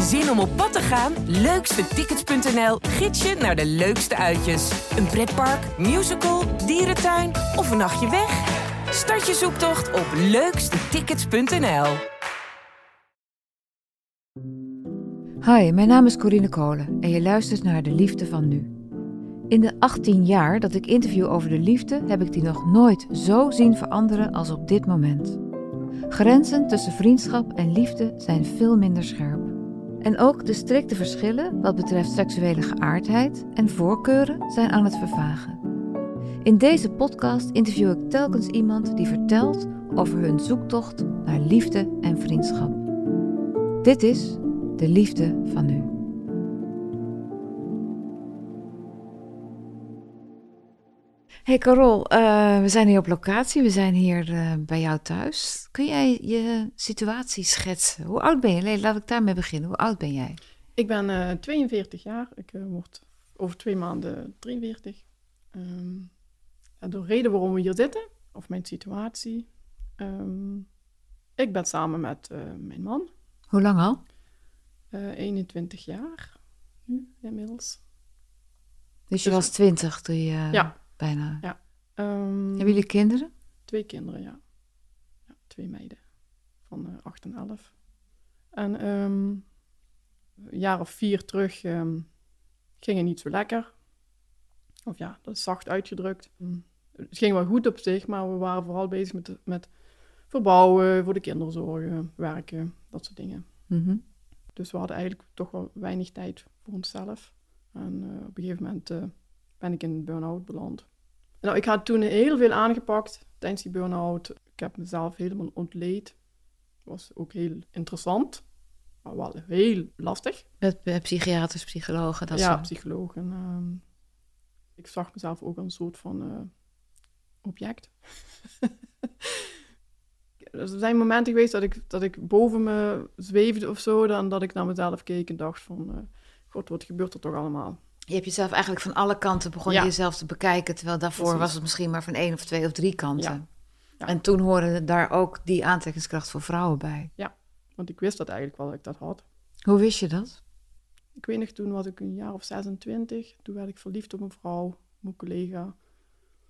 Zin om op pad te gaan? Leukstetickets.nl gids je naar de leukste uitjes. Een pretpark, musical, dierentuin of een nachtje weg? Start je zoektocht op leukstetickets.nl. Hi, mijn naam is Corine Kolen en je luistert naar De Liefde van Nu. In de 18 jaar dat ik interview over de liefde heb ik die nog nooit zo zien veranderen als op dit moment. Grenzen tussen vriendschap en liefde zijn veel minder scherp. En ook de strikte verschillen wat betreft seksuele geaardheid en voorkeuren zijn aan het vervagen. In deze podcast interview ik telkens iemand die vertelt over hun zoektocht naar liefde en vriendschap. Dit is de liefde van nu. Hey Carol, uh, we zijn hier op locatie. We zijn hier uh, bij jou thuis. Kun jij je situatie schetsen? Hoe oud ben je? Nee, laat ik daarmee beginnen. Hoe oud ben jij? Ik ben uh, 42 jaar. Ik word over twee maanden 43. Um, de reden waarom we hier zitten, of mijn situatie. Um, ik ben samen met mijn man. Hoe lang al? 21 jaar nu inmiddels. Dus je dus, was 20 toen je. Ja bijna. Ja. Um, Hebben jullie kinderen? Twee kinderen, ja. ja twee meiden van uh, 8 en 11. En um, een jaar of vier terug um, ging het niet zo lekker. Of ja, dat is zacht uitgedrukt. Het ging wel goed op zich, maar we waren vooral bezig met, met verbouwen, voor de kinderen zorgen, werken, dat soort dingen. Mm -hmm. Dus we hadden eigenlijk toch wel weinig tijd voor onszelf. En uh, op een gegeven moment uh, ben ik in een burn-out beland. Nou, ik had toen heel veel aangepakt tijdens die burn-out. Ik heb mezelf helemaal ontleed. Was ook heel interessant, maar wel heel lastig. Met, psychiaters, psychologen, dat Ja, soort... psychologen. Uh, ik zag mezelf ook als een soort van uh, object. er zijn momenten geweest dat ik, dat ik boven me zweefde of zo, dan dat ik naar mezelf keek en dacht van, uh, god, wat gebeurt er toch allemaal? Je hebt jezelf eigenlijk van alle kanten begon Ja. je jezelf te bekijken, terwijl daarvoor Precies. was het misschien maar van één of twee of drie kanten. Ja. Ja. En toen hoorde daar ook die aantrekkingskracht voor vrouwen bij. Want ik wist dat eigenlijk wel dat ik dat had. Hoe wist je dat? Ik weet nog, toen was ik een jaar of 26. Toen werd ik verliefd op een vrouw, mijn collega.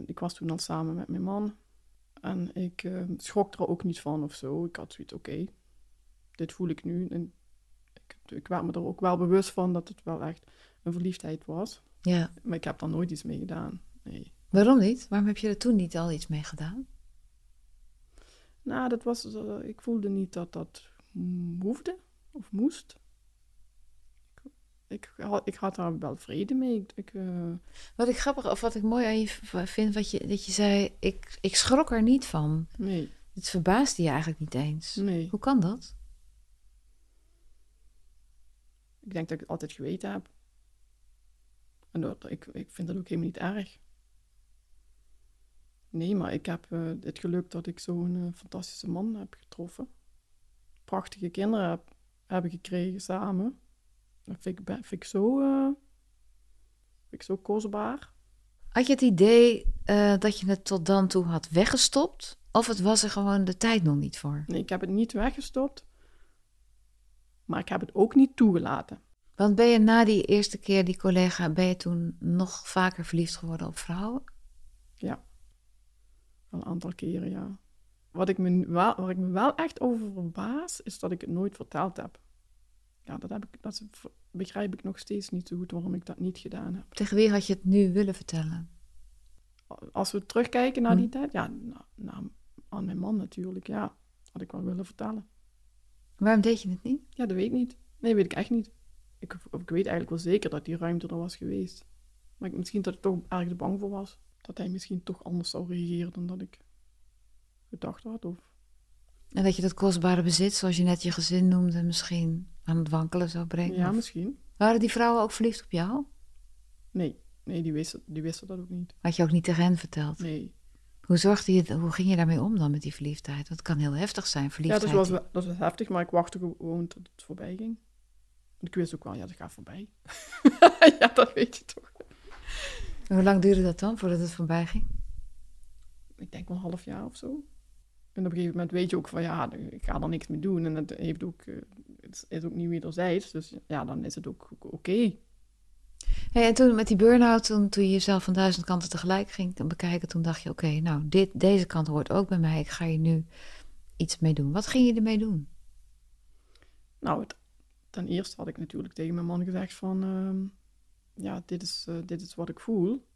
Ik was toen al samen met mijn man. En ik eh, schrok er ook niet van of zo. Ik had zoiets, oké, dit voel ik nu. En ik, ik werd me er ook wel bewust van dat het wel echt een verliefdheid was. Ja. Maar ik heb daar nooit iets mee gedaan. Nee. Waarom niet? Waarom heb je er toen niet al iets mee gedaan? Nou, dat was, eh, ik voelde niet dat dat hoefde of moest. Ik, ik, had, ik had daar wel vrede mee. Ik, ik, eh, Wat ik grappig of wat ik mooi aan je vind, wat je, dat je zei, ik, ik schrok er niet van. nee, Het verbaasde je eigenlijk niet eens. nee. Hoe kan dat? Ik denk dat ik het altijd geweten heb. En dat, ik, ik vind dat ook helemaal niet erg. Nee, maar ik heb eh, het geluk dat ik zo'n eh, fantastische man heb getroffen. Prachtige kinderen heb, hebben gekregen samen. Dat vind ik, be- vind ik zo, vind ik zo kostbaar. Had je het idee dat je het tot dan toe had weggestopt? Of het was er gewoon de tijd nog niet voor? Nee, ik heb het niet weggestopt. Maar ik heb het ook niet toegelaten. Want ben je na die eerste keer, die collega, ben je toen nog vaker verliefd geworden op vrouwen? Al een aantal keren, ja. Wat ik me wel, waar ik me wel echt over verbaas, is dat ik het nooit verteld heb. Ja, dat, heb ik, dat begrijp ik nog steeds niet zo goed waarom ik dat niet gedaan heb. Tegen wie had je het nu willen vertellen? Als we terugkijken naar die Hm. tijd, ja, na- aan mijn man natuurlijk, ja. Had ik wel willen vertellen. Waarom deed je het niet? Ja, dat weet ik niet. Nee, weet ik echt niet. Ik, ik weet eigenlijk wel zeker dat die ruimte er was geweest. Maar ik, misschien dat ik toch ergens bang voor was. Dat hij misschien toch anders zou reageren dan dat ik gedacht had. Of... En dat je dat kostbare bezit, zoals je net je gezin noemde, misschien aan het wankelen zou brengen? Ja, Of misschien. Waren die vrouwen ook verliefd op jou? Nee, nee die, wisten, die wisten dat ook niet. Had je ook niet tegen hen verteld? Nee. Hoe, zorgde je, hoe ging je daarmee om dan met die verliefdheid? Want het kan heel heftig zijn, Ja, verliefdheid. dat was, wel- dat was heftig, maar ik wachtte gewoon tot het voorbij ging. Ik wist ook wel, ja, dat gaat voorbij. ja, dat weet je toch. En Hoe lang duurde dat dan, voordat het voorbij ging? Ik denk wel een half jaar of zo. En op een gegeven moment weet je ook van, ja, ik ga er niks mee doen. En het heeft ook, eh, het is ook niet wederzijds. Dus ja, dan is het ook oké. Hey, en toen met die burn-out, toen, toen je jezelf van duizend kanten tegelijk ging bekijken, toen dacht je, oké, nou, dit, deze kant hoort ook bij mij. Ik ga hier nu iets mee doen. Wat ging je ermee doen? Nou, het, ten eerste had ik natuurlijk tegen mijn man gezegd van, ehm, ja, dit is, eh, dit is wat ik voel.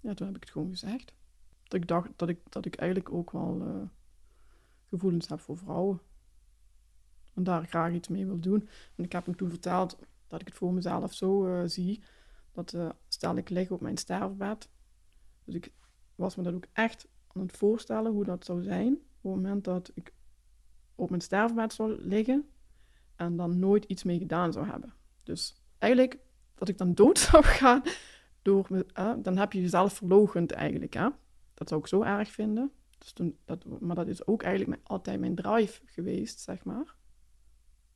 Ja, toen heb ik het gewoon gezegd. Dat ik dacht dat ik, dat ik eigenlijk ook wel uh, gevoelens heb voor vrouwen. En daar graag iets mee wil doen. En ik heb hem toen verteld dat ik het voor mezelf zo uh, zie. Dat stel ik lig op mijn sterfbed. Dus ik was me dat ook echt aan het voorstellen hoe dat zou zijn. Op het moment dat ik op mijn sterfbed zou liggen en dan nooit iets mee gedaan zou hebben. Dus eigenlijk dat ik dan dood zou gaan, door me, dan heb je jezelf verlogend eigenlijk. Hè? Dat zou ik zo erg vinden. Dus toen, dat, maar dat is ook eigenlijk altijd mijn drive geweest, zeg maar.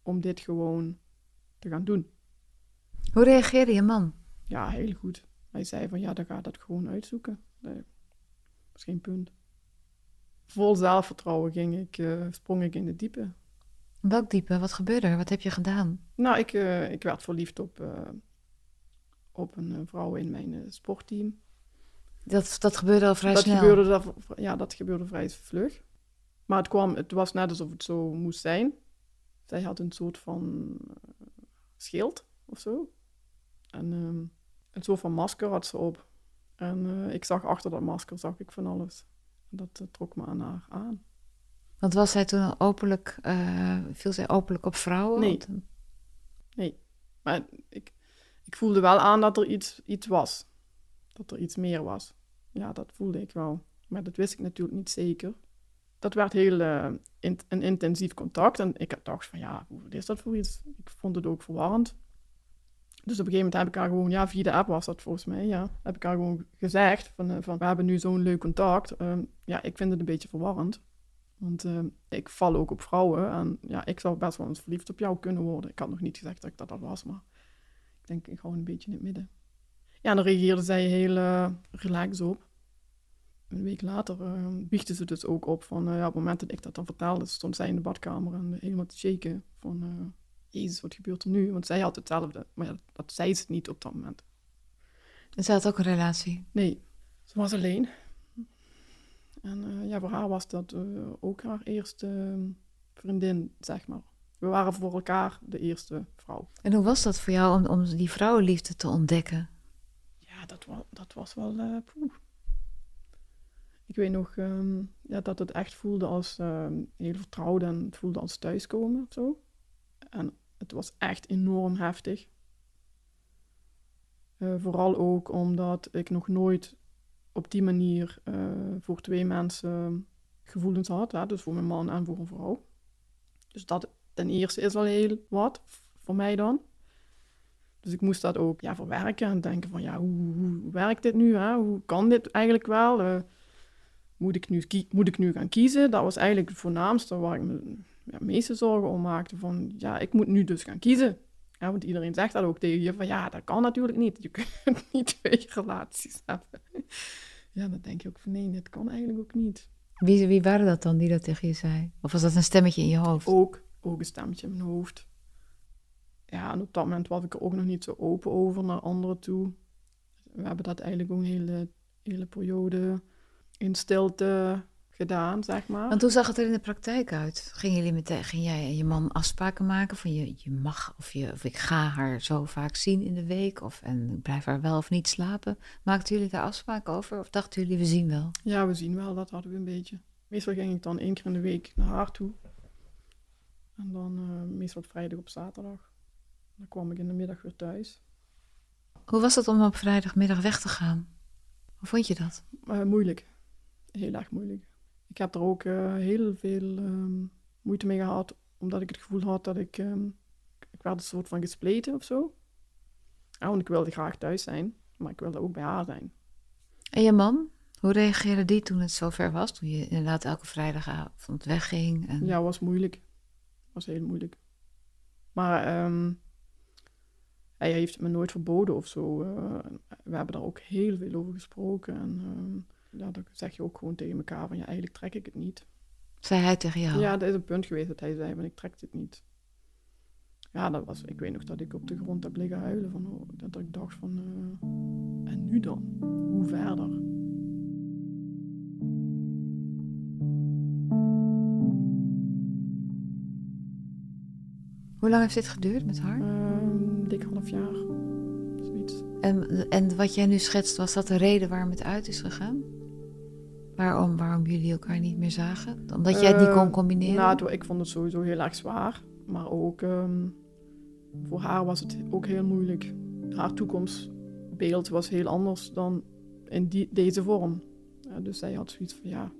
Om dit gewoon te gaan doen. Hoe reageerde je man? Ja, heel goed. Hij zei van ja, dan ga dat gewoon uitzoeken. Nee, dat is geen punt. Vol zelfvertrouwen ging ik, uh, sprong ik in de diepe. Welk diepe? Wat gebeurde er? Wat heb je gedaan? Nou, ik, uh, ik werd verliefd op, uh, op een vrouw in mijn sportteam. Dat, dat gebeurde al vrij dat snel? Gebeurde dat, ja, dat gebeurde vrij vlug. Maar het, kwam, het was net alsof het zo moest zijn. Zij had een soort van schild of zo. En um, een soort van masker had ze op. En uh, ik zag achter dat masker zag ik van alles. En dat uh, trok me aan haar aan. Want was zij toen openlijk, uh, viel zij openlijk op vrouwen? Nee. Nee. Maar ik, ik voelde wel aan dat er iets, iets was. Dat er iets meer was. Ja, dat voelde ik wel. Maar dat wist ik natuurlijk niet zeker. Dat werd heel in, een intensief contact. En ik dacht van ja, wat is dat voor iets? Ik vond het ook verwarrend. Dus op een gegeven moment heb ik haar gewoon, ja, via de app was dat volgens mij, ja, heb ik haar gewoon gezegd van, van we hebben nu zo'n leuk contact. Um, ja, ik vind het een beetje verwarrend. Want uh, ik val ook op vrouwen en ja, ik zou best wel eens verliefd op jou kunnen worden. Ik had nog niet gezegd dat ik dat al was, maar ik denk ik gewoon een beetje in het midden. Ja, en dan reageerde zij heel uh, relaxed op. Een week later uh, biechtte ze dus ook op van, ja, op het moment dat ik dat dan vertelde, stond zij in de badkamer en helemaal te shaken van Jezus, wat gebeurt er nu? Want zij had hetzelfde, maar ja, dat zei ze niet op dat moment. En zij had ook een relatie? Nee, ze was alleen. En uh, ja, voor haar was dat uh, ook haar eerste vriendin, zeg maar. We waren voor elkaar de eerste vrouw. En hoe was dat voor jou om, om die vrouwenliefde te ontdekken? Ja, dat, was, dat was wel... Uh. Ik weet nog um, ja, dat het echt voelde als heel vertrouwd en het voelde als thuiskomen of zo. En het was echt enorm heftig. Uh, vooral ook omdat ik nog nooit op die manier uh, voor twee mensen gevoelens had. Hè? Dus voor mijn man en voor een vrouw. Dus dat ten eerste is al heel wat voor mij dan. Dus ik moest dat ook ja, verwerken en denken van ja, hoe, werkt dit nu? Hè? Hoe kan dit eigenlijk wel? Uh, moet, ik nu moet ik nu gaan kiezen? Dat was eigenlijk het voornaamste waar ik me ja, meeste zorgen om maakte. Van ja, ik moet nu dus gaan kiezen. Ja, want iedereen zegt dat ook tegen je. Van ja, dat kan natuurlijk niet. Je kunt niet twee relaties hebben. Ja, dan denk je ook van nee, dit kan eigenlijk ook niet. Wie, wie waren dat dan die dat tegen je zei? Of was dat een stemmetje in je hoofd? Ook, ook een stemmetje in mijn hoofd. Ja, en op dat moment was ik er ook nog niet zo open over naar anderen toe. We hebben dat eigenlijk ook een hele, hele periode in stilte gedaan, zeg maar. Want hoe zag het er in de praktijk uit? Gingen jullie meteen, ging jij en je man afspraken maken van je, je mag of, je, of ik ga haar zo vaak zien in de week of en ik blijf haar wel of niet slapen? Maakten jullie daar afspraken over of dachten jullie we zien wel? Ja, we zien wel, dat hadden we een beetje. Meestal ging ik dan één keer in de week naar haar toe. En dan uh, meestal op vrijdag op zaterdag. Dan kwam ik in de middag weer thuis. Hoe was het om op vrijdagmiddag weg te gaan? Hoe vond je dat? Uh, moeilijk. Heel erg moeilijk. Ik heb er ook uh, heel veel um, moeite mee gehad, omdat ik het gevoel had dat ik, um, ik werd een soort van gespleten of zo. Ja, want ik wilde graag thuis zijn, maar ik wilde ook bij haar zijn. En je man? Hoe reageerde die toen het zover was? Toen je inderdaad elke vrijdagavond wegging? En... Ja, was moeilijk. Was heel moeilijk. Maar um, hij heeft me nooit verboden of zo. Uh, we hebben daar ook heel veel over gesproken. En um, ja, dan zeg je ook gewoon tegen elkaar van ja, eigenlijk trek ik het niet. Zei hij tegen jou? Ja, dat is een punt geweest dat hij zei van ik trek dit niet. Ja, dat was, ik weet nog dat ik op de grond heb liggen huilen. Van, oh, dat ik dacht van, uh, en nu dan? Hoe verder? Hoe lang heeft dit geduurd met haar? Uh, dik half jaar. Zoiets. En, en wat jij nu schetst, was dat de reden waarom het uit is gegaan? Waarom, waarom jullie elkaar niet meer zagen? Omdat jij het niet kon Ehm, combineren? Nou, ik vond het sowieso heel erg zwaar. Maar ook ehm, voor haar was het ook heel moeilijk. Haar toekomstbeeld was heel anders dan in die, deze vorm. Ja, dus zij had zoiets van, ja,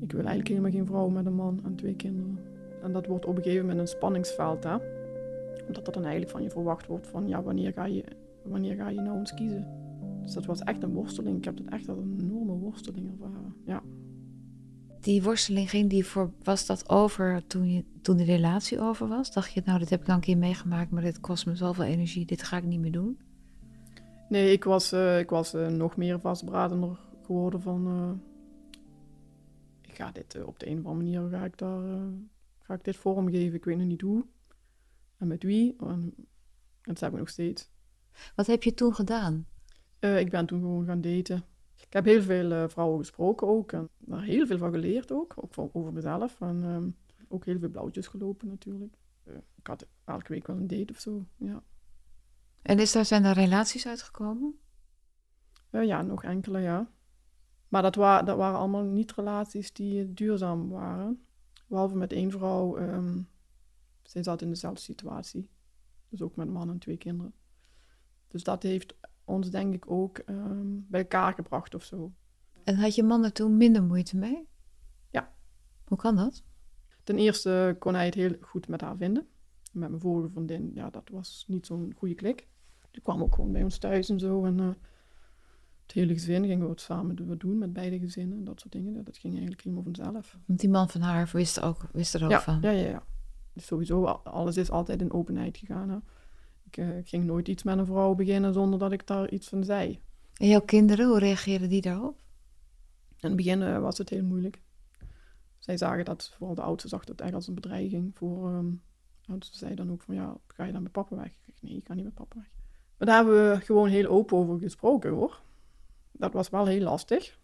ik wil eigenlijk helemaal geen vrouw met een man en twee kinderen. En dat wordt op een gegeven moment een spanningsveld, hè. Omdat er dan eigenlijk van je verwacht wordt van, ja, wanneer ga je, wanneer ga je nou eens kiezen? Dus dat was echt een worsteling. Ik heb het echt als een enorme worsteling ervaren, ja. Die worsteling ging die voor, was dat over toen, je, toen de relatie over was? Dacht je, nou, dit heb ik dan een keer meegemaakt, maar dit kost me zoveel energie, dit ga ik niet meer doen? Nee, ik was, eh, ik was eh, nog meer vastberadener geworden van... eh, ik ga dit op de een of andere manier, ga ik, daar, ga ik dit vormgeven. Ik weet nog niet hoe en met wie. En, en dat heb ik nog steeds. Wat heb je toen gedaan? Eh, ik ben toen gewoon gaan daten. Ik heb heel veel eh, vrouwen gesproken ook. En daar heel veel van geleerd ook. Ook over mezelf. En ehm, ook heel veel blauwtjes gelopen natuurlijk. Eh, ik had elke week wel een date of zo, ja. En is daar, zijn er relaties uitgekomen? Ja, nog enkele, ja. Maar dat, wa dat waren allemaal niet relaties die duurzaam waren. Behalve met één vrouw. ehm zij zat in dezelfde situatie. Dus ook met man en twee kinderen. Dus dat heeft ons denk ik ook ehm, bij elkaar gebracht of zo. En had je man er toen minder moeite mee? Ja. Hoe kan dat? Ten eerste kon hij het heel goed met haar vinden. Met mijn vorige vriendin, ja, dat was niet zo'n goede klik. Die kwam ook gewoon bij ons thuis en zo. En eh, het hele gezin gingen we het samen do- doen met beide gezinnen en dat soort dingen. Dat ging eigenlijk helemaal vanzelf. Want die man van haar wist, ook, wist er ook Ja, van. ja, ja, ja. Dus sowieso, al- alles is altijd in openheid gegaan. Hè. Ik, eh, ik ging nooit iets met een vrouw beginnen zonder dat ik daar iets van zei. En jouw kinderen, hoe reageerden die daarop? In het begin eh, was het heel moeilijk. Zij zagen dat, vooral de oudste zag dat echt als een bedreiging voor... ehm de oudste zei dan ook van, ja, ga je dan met papa weg? Ik zeg, nee, ik ga niet met papa weg. Maar daar hebben we gewoon heel open over gesproken, hoor. Dat was wel heel lastig.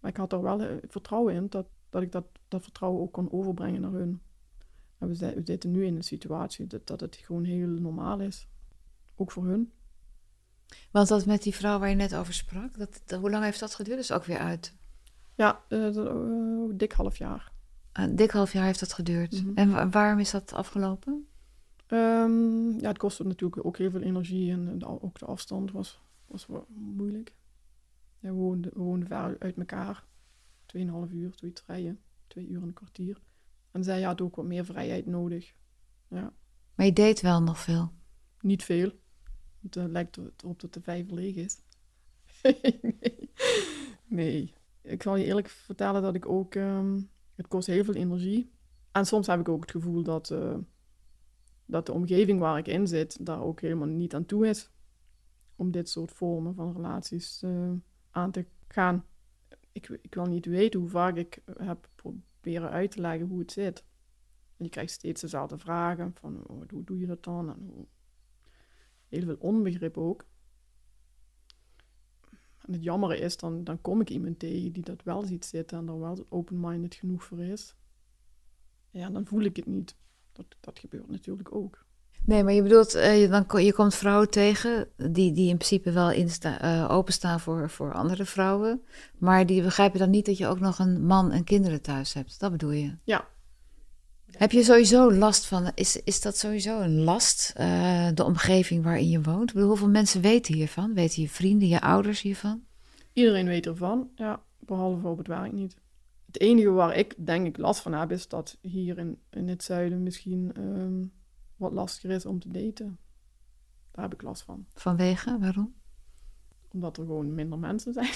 Maar ik had er wel eh, vertrouwen in dat, dat ik dat, dat vertrouwen ook kon overbrengen naar hun. En we zitten nu in een situatie dat, dat het gewoon heel normaal is. Ook voor hun. Want dat met die vrouw waar je net over sprak, dat, dat- hoe lang heeft dat geduurd? Is ook weer uit. Ja, eh, eh, dik half jaar. Een dik half jaar heeft dat geduurd. Mhm. En wa- waarom is dat afgelopen? Ehm, ja, het kostte natuurlijk ook heel veel energie en de- ook de afstand was, was moeilijk. Ja, we, woonden, we woonden ver uit elkaar. Tweeënhalf uur, zoiets rijden. Twee uur en een kwartier. En zij had ook wat meer vrijheid nodig. Ja, Maar je deed wel nog veel. niet veel. Het lijkt erop dat de vijver leeg is. nee. nee. Ik zal je eerlijk vertellen dat ik ook... ehm, het kost heel veel energie. En soms heb ik ook het gevoel dat, eh, dat de omgeving waar ik in zit... daar ook helemaal niet aan toe is. Om dit soort vormen van relaties eh, aan te gaan. Ik, ik wil niet weten hoe vaak ik heb proberen uit te leggen hoe het zit. En je krijgt steeds dezelfde vragen. Van, oh, hoe doe je dat dan? En hoe, heel veel onbegrip ook. En het jammer is, dan, dan kom ik iemand tegen die dat wel ziet zitten en er wel open-minded genoeg voor is. Ja, dan voel ik het niet. Dat, dat gebeurt natuurlijk ook. Nee, maar je bedoelt, eh, je, dan, je komt vrouwen tegen die, die in principe wel insta, eh, openstaan voor, voor andere vrouwen. Maar die begrijpen dan niet dat je ook nog een man en kinderen thuis hebt. Dat bedoel je? Ja. Heb je sowieso last van, is, is dat sowieso een last, eh, de omgeving waarin je woont? Ik bedoel, hoeveel mensen weten hiervan? Weten je vrienden, je ouders hiervan? Iedereen weet ervan, ja, behalve op het werk niet. Het enige waar ik denk ik last van heb, is dat hier in, in het zuiden misschien ehm, wat lastiger is om te daten. Daar heb ik last van. Vanwege, waarom? Omdat er gewoon minder mensen zijn.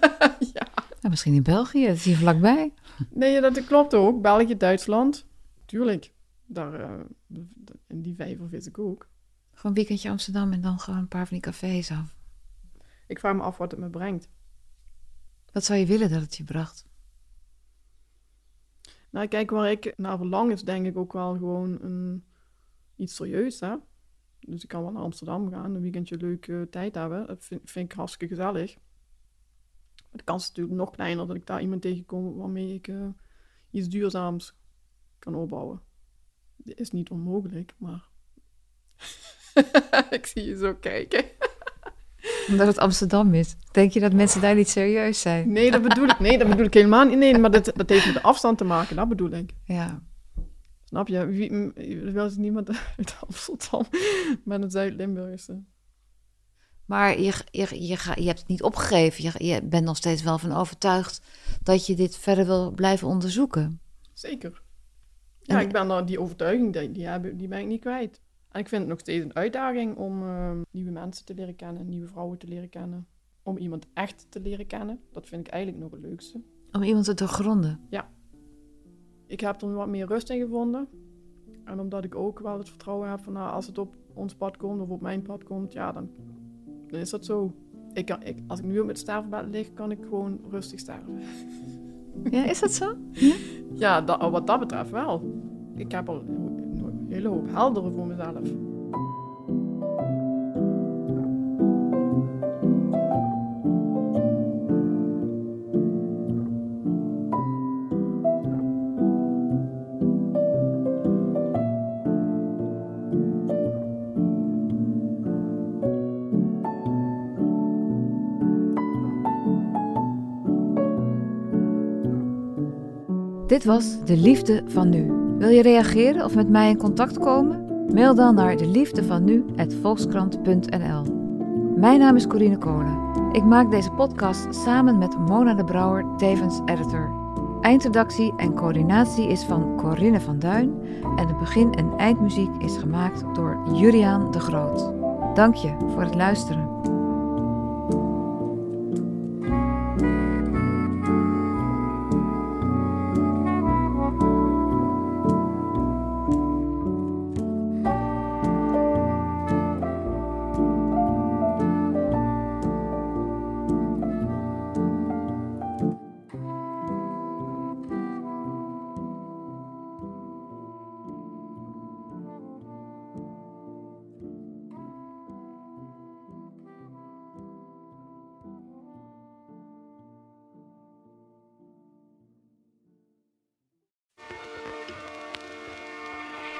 ja. Nou, misschien in België, dat is hier vlakbij. Nee, dat klopt ook. België, Duitsland. Tuurlijk. Daar, eh, in die vijver vis ik ook. Gewoon een weekendje Amsterdam en dan gewoon een paar van die cafés af. Ik vraag me af wat het me brengt. Wat zou je willen dat het je bracht? Nou, kijk, waar ik naar verlang is denk ik ook wel gewoon een, iets serieus, hè. Dus ik kan wel naar Amsterdam gaan, een weekendje leuke tijd hebben. Dat vind, vind ik hartstikke gezellig. Maar de kans is natuurlijk nog kleiner dat ik daar iemand tegenkom waarmee ik eh, iets duurzaams kan opbouwen. Dat is niet onmogelijk, maar... ik zie je zo kijken. Omdat het Amsterdam is. Denk je dat mensen daar niet serieus zijn? Nee, dat bedoel ik, nee, dat bedoel ik helemaal niet. Nee, maar dat, dat heeft met de afstand te maken, dat bedoel ik. Ja. Snap je? Wie, er wil niemand uit Amsterdam met het Zuid-Limburgse. Maar je, je, je, ga- je hebt het niet opgegeven. Je, je bent nog steeds wel van overtuigd dat je dit verder wil blijven onderzoeken. Zeker. Ja, ik ben daar, die overtuiging, die, die, heb, die ben ik niet kwijt. En ik vind het nog steeds een uitdaging om eh, nieuwe mensen te leren kennen, nieuwe vrouwen te leren kennen. Om iemand echt te leren kennen. Dat vind ik eigenlijk nog het leukste. Om iemand te doorgronden. Ik heb er wat meer rust in gevonden. En omdat ik ook wel het vertrouwen heb van, nou, als het op ons pad komt of op mijn pad komt, ja, dan, dan is dat zo. Ik kan, ik, als ik nu op het sterfbed lig, kan ik gewoon rustig sterven. Ja, is dat zo? Ja, dat, wat dat betreft wel. Ik heb al een hele hoop helderen voor mezelf. Dit was De Liefde van Nu. Wil je reageren of met mij in contact komen? Mail dan naar deliefdevanu.volkskrant.nl Mijn naam is Corine Kolen. Ik maak deze podcast samen met Mona de Brouwer, tevens editor. Eindredactie en coördinatie is van Corinne van Duin en de begin- en eindmuziek is gemaakt door Juriaan de Groot. Dank je voor het luisteren.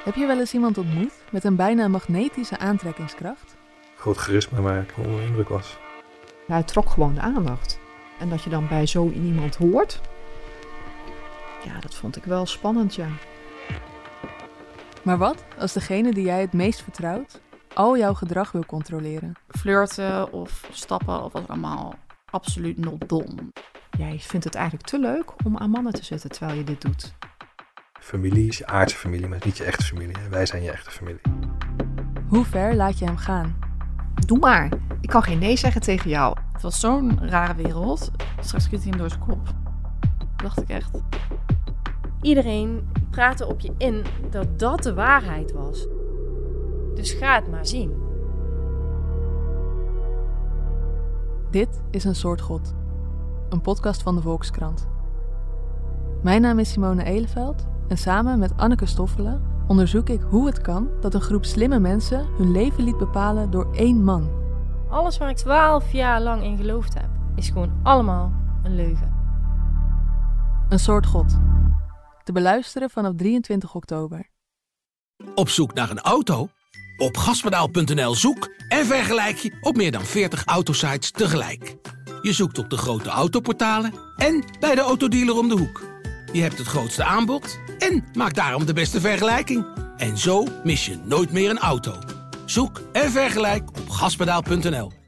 Heb je wel eens iemand ontmoet met een bijna magnetische aantrekkingskracht? groot charisma waar ik onder de indruk was. Het trok gewoon de aandacht. En dat je dan bij zo iemand hoort, ja, dat vond ik wel spannend, ja. Maar wat als degene die jij het meest vertrouwt al jouw gedrag wil controleren? flirten of stappen of wat allemaal absoluut not dom. Jij vindt het eigenlijk te leuk om aan mannen te zitten terwijl je dit doet. Familie is je aardse familie, maar niet je echte familie. En wij zijn je echte familie. Hoe ver laat je hem gaan? Doe maar. Ik kan geen nee zeggen tegen jou. Het was zo'n rare wereld. Straks schiet hij hem door zijn kop. Dacht ik echt. Iedereen praatte op je in dat dat de waarheid was. Dus ga het maar zien. Dit is een soort God. Een podcast van de Volkskrant. Mijn naam is Simone Eleveld en samen met Anneke Stoffelen onderzoek ik hoe het kan dat een groep slimme mensen hun leven liet bepalen door één man. Alles waar ik 12 jaar lang in geloofd heb, is gewoon allemaal een leugen. Een soort God. Te beluisteren vanaf 23 oktober. Op zoek naar een auto? Op gaspedaal.nl zoek en vergelijk je op meer dan 40 autosites tegelijk. Je zoekt op de grote autoportalen en bij de autodealer om de hoek. Je hebt het grootste aanbod en maakt daarom de beste vergelijking. En zo mis je nooit meer een auto. Zoek en vergelijk op gaspedaal.nl.